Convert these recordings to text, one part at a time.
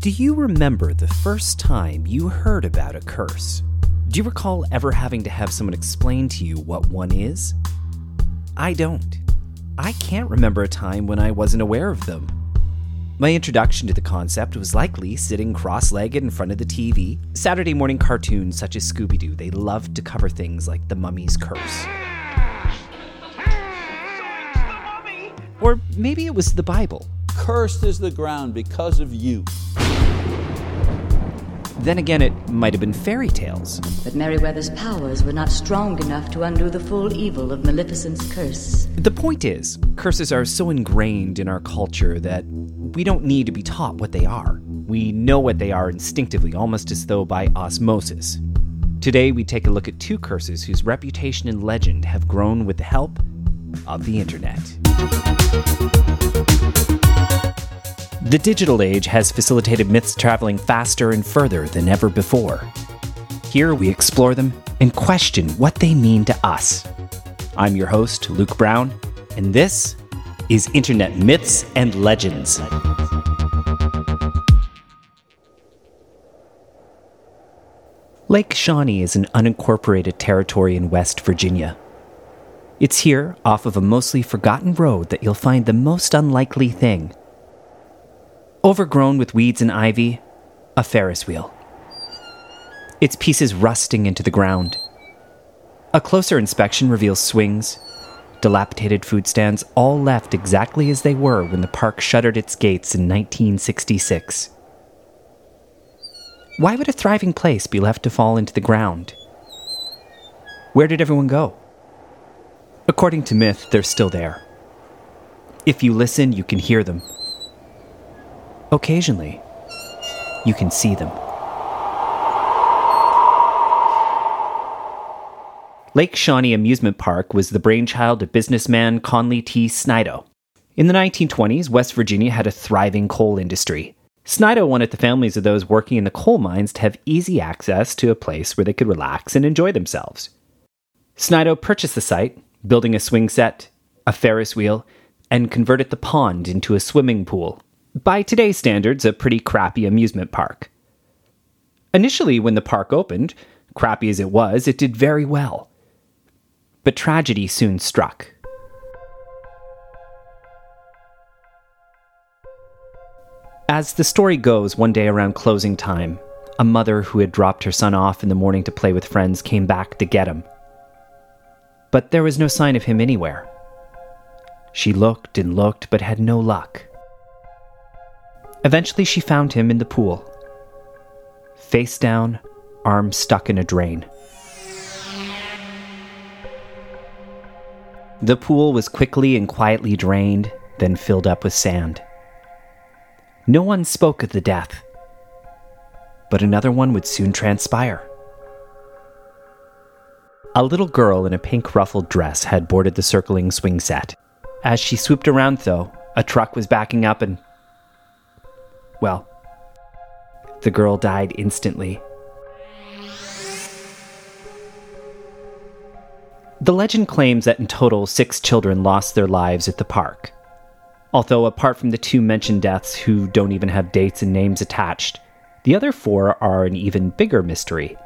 Do you remember the first time you heard about a curse? Do you recall ever having to have someone explain to you what one is? I don't. I can't remember a time when I wasn't aware of them. My introduction to the concept was likely sitting cross legged in front of the TV. Saturday morning cartoons such as Scooby Doo, they loved to cover things like the mummy's curse. Or maybe it was the Bible. Cursed is the ground because of you. Then again, it might have been fairy tales. But Merryweather's powers were not strong enough to undo the full evil of Maleficent's curse. The point is, curses are so ingrained in our culture that we don't need to be taught what they are. We know what they are instinctively, almost as though by osmosis. Today, we take a look at two curses whose reputation and legend have grown with the help of the internet. The digital age has facilitated myths traveling faster and further than ever before. Here we explore them and question what they mean to us. I'm your host, Luke Brown, and this is Internet Myths and Legends. Lake Shawnee is an unincorporated territory in West Virginia. It's here, off of a mostly forgotten road, that you'll find the most unlikely thing overgrown with weeds and ivy, a Ferris wheel. Its pieces rusting into the ground. A closer inspection reveals swings, dilapidated food stands, all left exactly as they were when the park shuttered its gates in 1966. Why would a thriving place be left to fall into the ground? Where did everyone go? According to myth, they're still there. If you listen, you can hear them. Occasionally, you can see them. Lake Shawnee Amusement Park was the brainchild of businessman Conley T. Snidow. In the 1920s, West Virginia had a thriving coal industry. Snidow wanted the families of those working in the coal mines to have easy access to a place where they could relax and enjoy themselves. Snidow purchased the site, building a swing set, a Ferris wheel, and converted the pond into a swimming pool by today's standards, a pretty crappy amusement park. Initially, when the park opened, crappy as it was, it did very well. But tragedy soon struck. As the story goes, one day around closing time, a mother who had dropped her son off in the morning to play with friends came back to get him. But there was no sign of him anywhere. She looked and looked, but had no luck. Eventually, she found him in the pool. Face down, arm stuck in a drain. The pool was quickly and quietly drained, then filled up with sand. No one spoke of the death, but another one would soon transpire. A little girl in a pink ruffled dress had boarded the circling swing set. As she swooped around, though, a truck was backing up and well, the girl died instantly. The legend claims that in total, six children lost their lives at the park. Although, apart from the two mentioned deaths who don't even have dates and names attached, the other four are an even bigger mystery.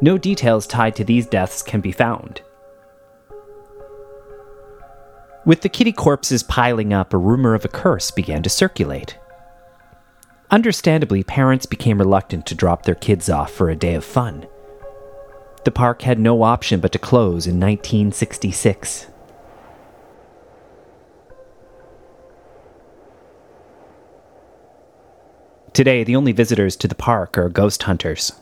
No details tied to these deaths can be found. With the kitty corpses piling up, a rumor of a curse began to circulate. Understandably, parents became reluctant to drop their kids off for a day of fun. The park had no option but to close in 1966. Today, the only visitors to the park are ghost hunters.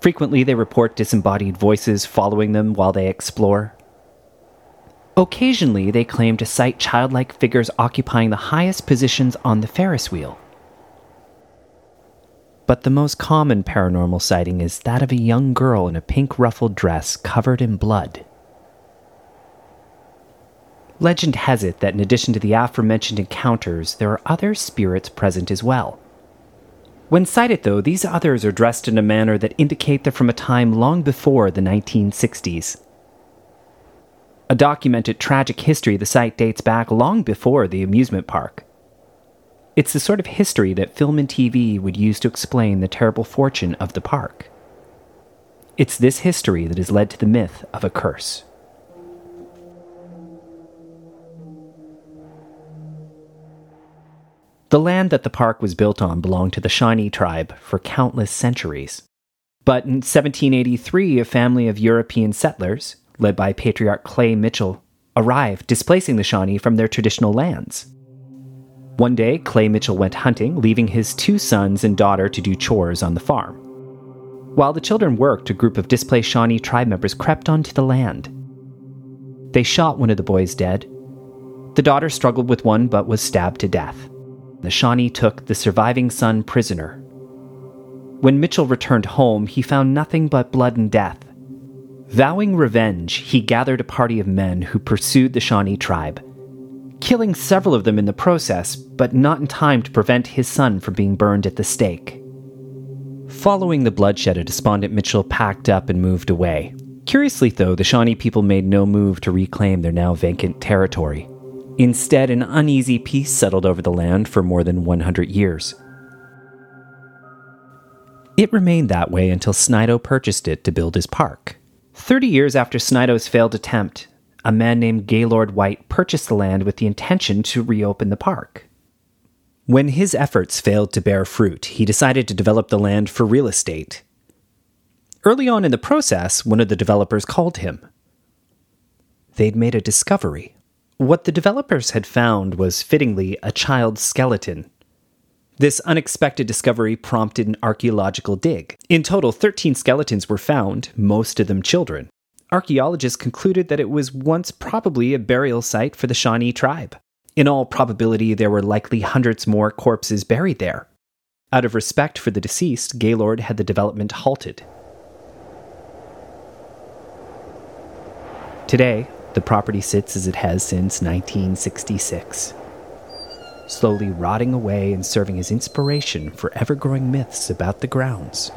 Frequently, they report disembodied voices following them while they explore. Occasionally, they claim to sight childlike figures occupying the highest positions on the Ferris wheel but the most common paranormal sighting is that of a young girl in a pink ruffled dress covered in blood. Legend has it that in addition to the aforementioned encounters, there are other spirits present as well. When sighted, though, these others are dressed in a manner that indicate they're from a time long before the 1960s. A documented tragic history the site dates back long before the amusement park. It's the sort of history that film and TV would use to explain the terrible fortune of the park. It's this history that has led to the myth of a curse. The land that the park was built on belonged to the Shawnee tribe for countless centuries. But in 1783, a family of European settlers, led by patriarch Clay Mitchell, arrived, displacing the Shawnee from their traditional lands. One day, Clay Mitchell went hunting, leaving his two sons and daughter to do chores on the farm. While the children worked, a group of displaced Shawnee tribe members crept onto the land. They shot one of the boys dead. The daughter struggled with one but was stabbed to death the Shawnee took the surviving son prisoner. When Mitchell returned home, he found nothing but blood and death. Vowing revenge, he gathered a party of men who pursued the Shawnee tribe, killing several of them in the process, but not in time to prevent his son from being burned at the stake. Following the bloodshed, a despondent Mitchell packed up and moved away. Curiously, though, the Shawnee people made no move to reclaim their now vacant territory. Instead, an uneasy peace settled over the land for more than 100 years. It remained that way until Snidow purchased it to build his park. Thirty years after Snidow's failed attempt, a man named Gaylord White purchased the land with the intention to reopen the park. When his efforts failed to bear fruit, he decided to develop the land for real estate. Early on in the process, one of the developers called him. They'd made a discovery. What the developers had found was fittingly a child's skeleton. This unexpected discovery prompted an archaeological dig. In total, 13 skeletons were found, most of them children. Archaeologists concluded that it was once probably a burial site for the Shawnee tribe. In all probability, there were likely hundreds more corpses buried there. Out of respect for the deceased, Gaylord had the development halted. Today, the property sits as it has since 1966, slowly rotting away and serving as inspiration for ever growing myths about the grounds.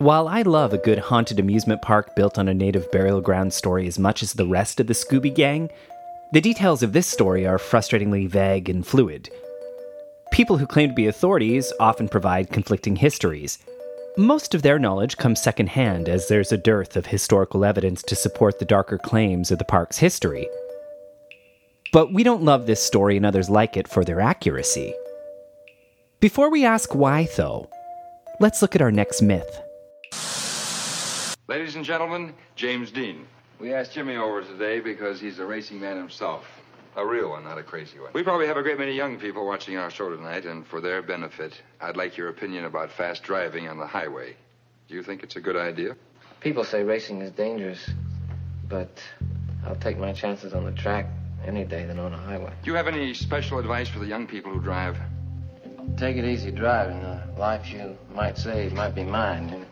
While I love a good haunted amusement park built on a native burial ground story as much as the rest of the Scooby Gang, the details of this story are frustratingly vague and fluid. People who claim to be authorities often provide conflicting histories, most of their knowledge comes secondhand, as there's a dearth of historical evidence to support the darker claims of the park's history. But we don't love this story and others like it for their accuracy. Before we ask why, though, let's look at our next myth. Ladies and gentlemen, James Dean. We asked Jimmy over today because he's a racing man himself. A real one, not a crazy one. We probably have a great many young people watching our show tonight, and for their benefit, I'd like your opinion about fast driving on the highway. Do you think it's a good idea? People say racing is dangerous, but I'll take my chances on the track any day than on a highway. Do you have any special advice for the young people who drive? Take it easy driving. The life you might save might be mine.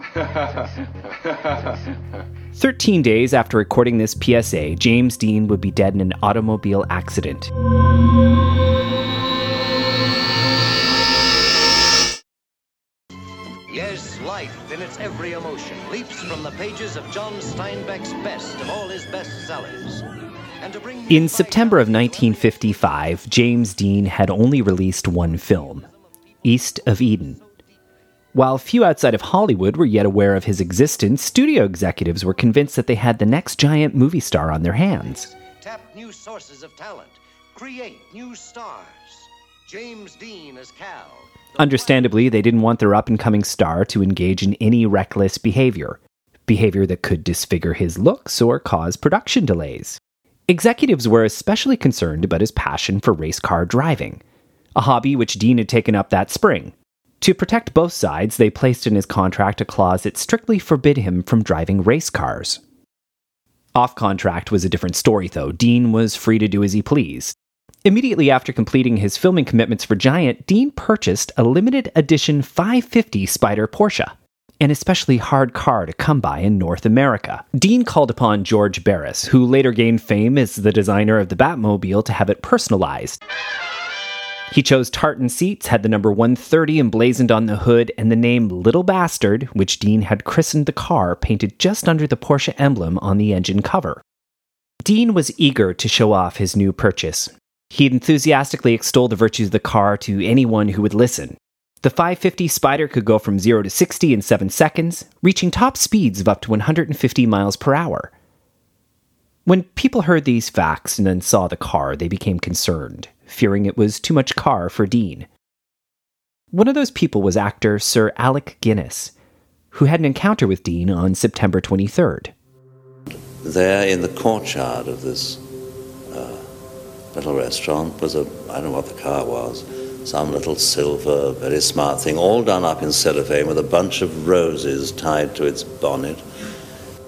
13 days after recording this PSA, James Dean would be dead in an automobile accident. Yes, life in its every emotion leaps from the pages of John Steinbeck's best of all his bestsellers. In September of 1955, James Dean had only released one film, East of Eden. While few outside of Hollywood were yet aware of his existence, studio executives were convinced that they had the next giant movie star on their hands. Tap new sources of talent, create new stars. James Dean as Cal. Understandably, they didn't want their up and coming star to engage in any reckless behavior, behavior that could disfigure his looks or cause production delays. Executives were especially concerned about his passion for race car driving, a hobby which Dean had taken up that spring. To protect both sides, they placed in his contract a clause that strictly forbid him from driving race cars. Off contract was a different story, though. Dean was free to do as he pleased. Immediately after completing his filming commitments for Giant, Dean purchased a limited edition 550 Spider Porsche, an especially hard car to come by in North America. Dean called upon George Barris, who later gained fame as the designer of the Batmobile, to have it personalized. He chose tartan seats, had the number 130 emblazoned on the hood, and the name Little Bastard, which Dean had christened the car, painted just under the Porsche emblem on the engine cover. Dean was eager to show off his new purchase. He enthusiastically extolled the virtues of the car to anyone who would listen. The 550 Spider could go from 0 to 60 in 7 seconds, reaching top speeds of up to 150 miles per hour. When people heard these facts and then saw the car, they became concerned, fearing it was too much car for Dean. One of those people was actor Sir Alec Guinness, who had an encounter with Dean on September 23rd. There in the courtyard of this uh, little restaurant was a, I don't know what the car was, some little silver, very smart thing, all done up in cellophane with a bunch of roses tied to its bonnet.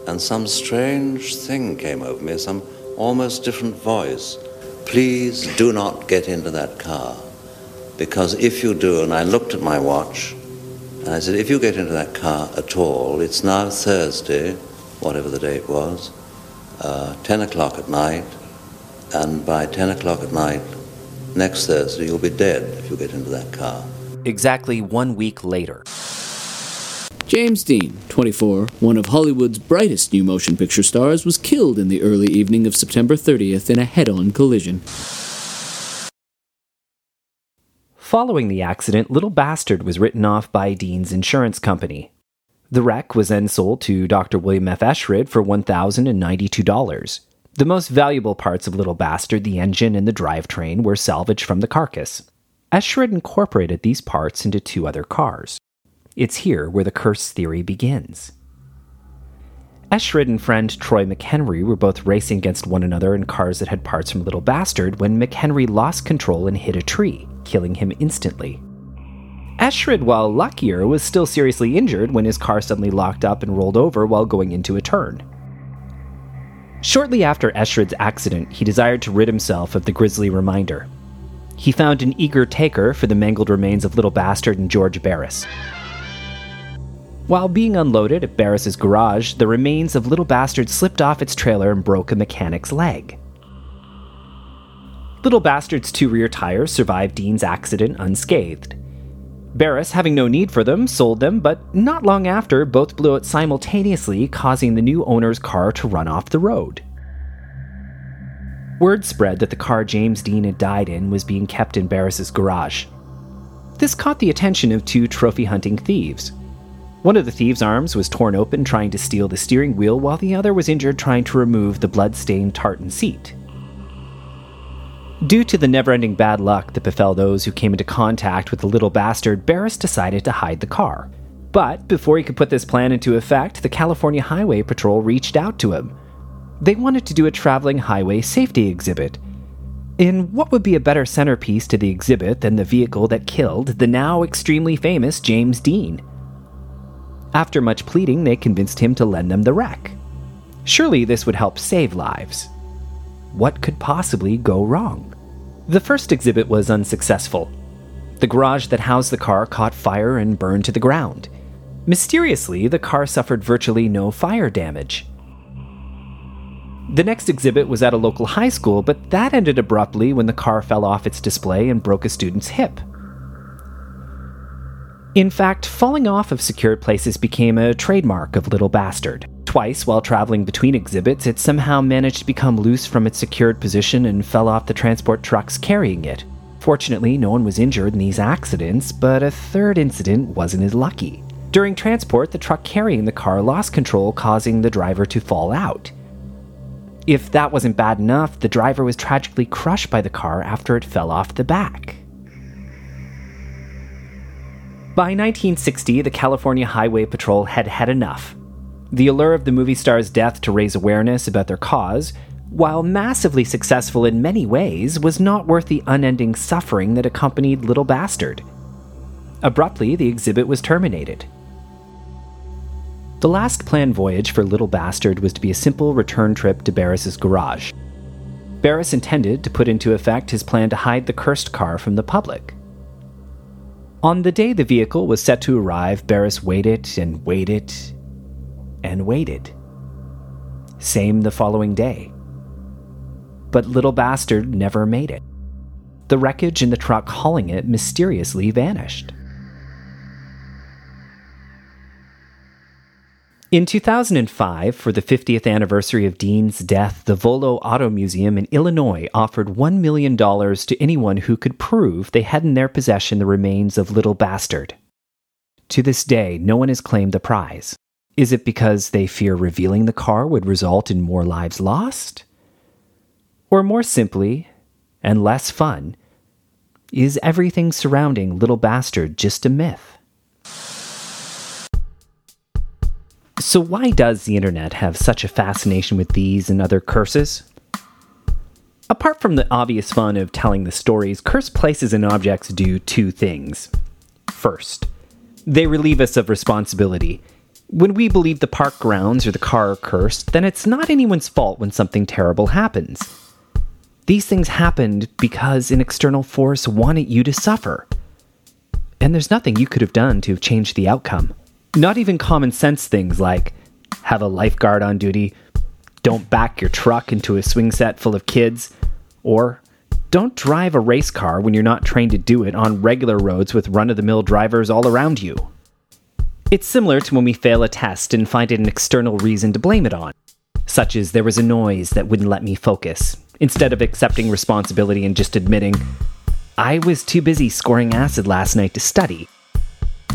And some strange thing came over me, some almost different voice. Please do not get into that car. Because if you do, and I looked at my watch, and I said, if you get into that car at all, it's now Thursday, whatever the date was, uh, 10 o'clock at night, and by 10 o'clock at night next Thursday, you'll be dead if you get into that car. Exactly one week later. James Dean, 24, one of Hollywood's brightest new motion picture stars, was killed in the early evening of September 30th in a head on collision. Following the accident, Little Bastard was written off by Dean's insurance company. The wreck was then sold to Dr. William F. Eschrich for $1,092. The most valuable parts of Little Bastard, the engine and the drivetrain, were salvaged from the carcass. Eschrich incorporated these parts into two other cars. It's here where the curse theory begins. Eschrich and friend Troy McHenry were both racing against one another in cars that had parts from Little Bastard when McHenry lost control and hit a tree, killing him instantly. Eschrich, while luckier, was still seriously injured when his car suddenly locked up and rolled over while going into a turn. Shortly after Eschrich's accident, he desired to rid himself of the grisly reminder. He found an eager taker for the mangled remains of Little Bastard and George Barris. While being unloaded at Barris's garage, the remains of Little Bastard slipped off its trailer and broke a mechanic's leg. Little Bastard's two rear tires survived Dean's accident unscathed. Barris, having no need for them, sold them, but not long after, both blew out simultaneously, causing the new owner's car to run off the road. Word spread that the car James Dean had died in was being kept in Barris's garage. This caught the attention of two trophy hunting thieves. One of the thieves' arms was torn open trying to steal the steering wheel, while the other was injured trying to remove the blood-stained tartan seat. Due to the never ending bad luck that befell those who came into contact with the little bastard, Barris decided to hide the car. But before he could put this plan into effect, the California Highway Patrol reached out to him. They wanted to do a traveling highway safety exhibit. In what would be a better centerpiece to the exhibit than the vehicle that killed the now extremely famous James Dean? After much pleading, they convinced him to lend them the wreck. Surely this would help save lives. What could possibly go wrong? The first exhibit was unsuccessful. The garage that housed the car caught fire and burned to the ground. Mysteriously, the car suffered virtually no fire damage. The next exhibit was at a local high school, but that ended abruptly when the car fell off its display and broke a student's hip. In fact, falling off of secured places became a trademark of Little Bastard. Twice, while traveling between exhibits, it somehow managed to become loose from its secured position and fell off the transport trucks carrying it. Fortunately, no one was injured in these accidents, but a third incident wasn't as lucky. During transport, the truck carrying the car lost control, causing the driver to fall out. If that wasn't bad enough, the driver was tragically crushed by the car after it fell off the back. By 1960, the California Highway Patrol had had enough. The allure of the movie star's death to raise awareness about their cause, while massively successful in many ways, was not worth the unending suffering that accompanied Little Bastard. Abruptly, the exhibit was terminated. The last planned voyage for Little Bastard was to be a simple return trip to Barris's garage. Barris intended to put into effect his plan to hide the cursed car from the public. On the day the vehicle was set to arrive, Barris waited and waited and waited. Same the following day. But Little Bastard never made it. The wreckage in the truck hauling it mysteriously vanished. In 2005, for the 50th anniversary of Dean's death, the Volo Auto Museum in Illinois offered $1 million to anyone who could prove they had in their possession the remains of Little Bastard. To this day, no one has claimed the prize. Is it because they fear revealing the car would result in more lives lost? Or more simply, and less fun, is everything surrounding Little Bastard just a myth? So, why does the internet have such a fascination with these and other curses? Apart from the obvious fun of telling the stories, cursed places and objects do two things. First, they relieve us of responsibility. When we believe the park grounds or the car are cursed, then it's not anyone's fault when something terrible happens. These things happened because an external force wanted you to suffer. And there's nothing you could have done to have changed the outcome. Not even common sense things like have a lifeguard on duty, don't back your truck into a swing set full of kids, or don't drive a race car when you're not trained to do it on regular roads with run of the mill drivers all around you. It's similar to when we fail a test and find an external reason to blame it on, such as there was a noise that wouldn't let me focus, instead of accepting responsibility and just admitting, I was too busy scoring acid last night to study.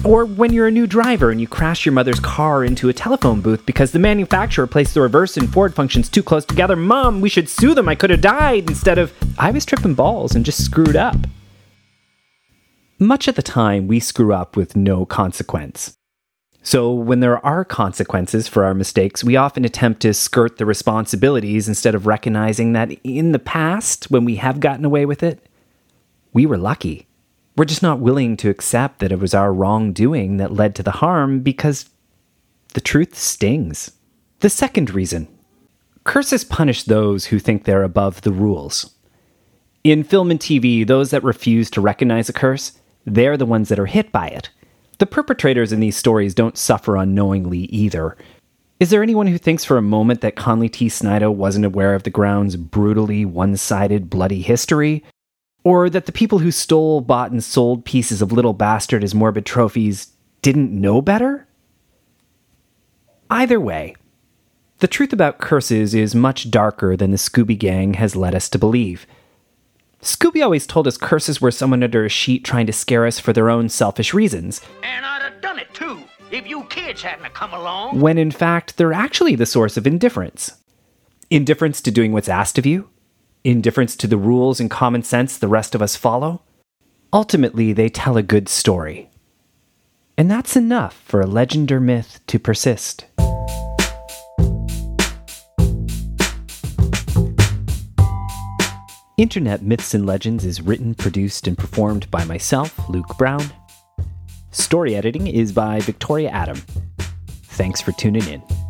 Or when you're a new driver and you crash your mother's car into a telephone booth because the manufacturer placed the reverse and forward functions too close together. Mom, we should sue them. I could have died instead of I was tripping balls and just screwed up. Much of the time, we screw up with no consequence. So, when there are consequences for our mistakes, we often attempt to skirt the responsibilities instead of recognizing that in the past, when we have gotten away with it, we were lucky. We're just not willing to accept that it was our wrongdoing that led to the harm because the truth stings. The second reason curses punish those who think they're above the rules. In film and TV, those that refuse to recognize a curse, they're the ones that are hit by it. The perpetrators in these stories don't suffer unknowingly either. Is there anyone who thinks for a moment that Conley T. Snidow wasn't aware of the ground's brutally one sided bloody history? Or that the people who stole, bought, and sold pieces of Little Bastard as morbid trophies didn't know better? Either way, the truth about curses is much darker than the Scooby Gang has led us to believe. Scooby always told us curses were someone under a sheet trying to scare us for their own selfish reasons. And I'd have done it too, if you kids hadn't come along. When in fact, they're actually the source of indifference. Indifference to doing what's asked of you, indifference to the rules and common sense the rest of us follow, ultimately they tell a good story. And that's enough for a legend or myth to persist. Internet Myths and Legends is written, produced, and performed by myself, Luke Brown. Story editing is by Victoria Adam. Thanks for tuning in.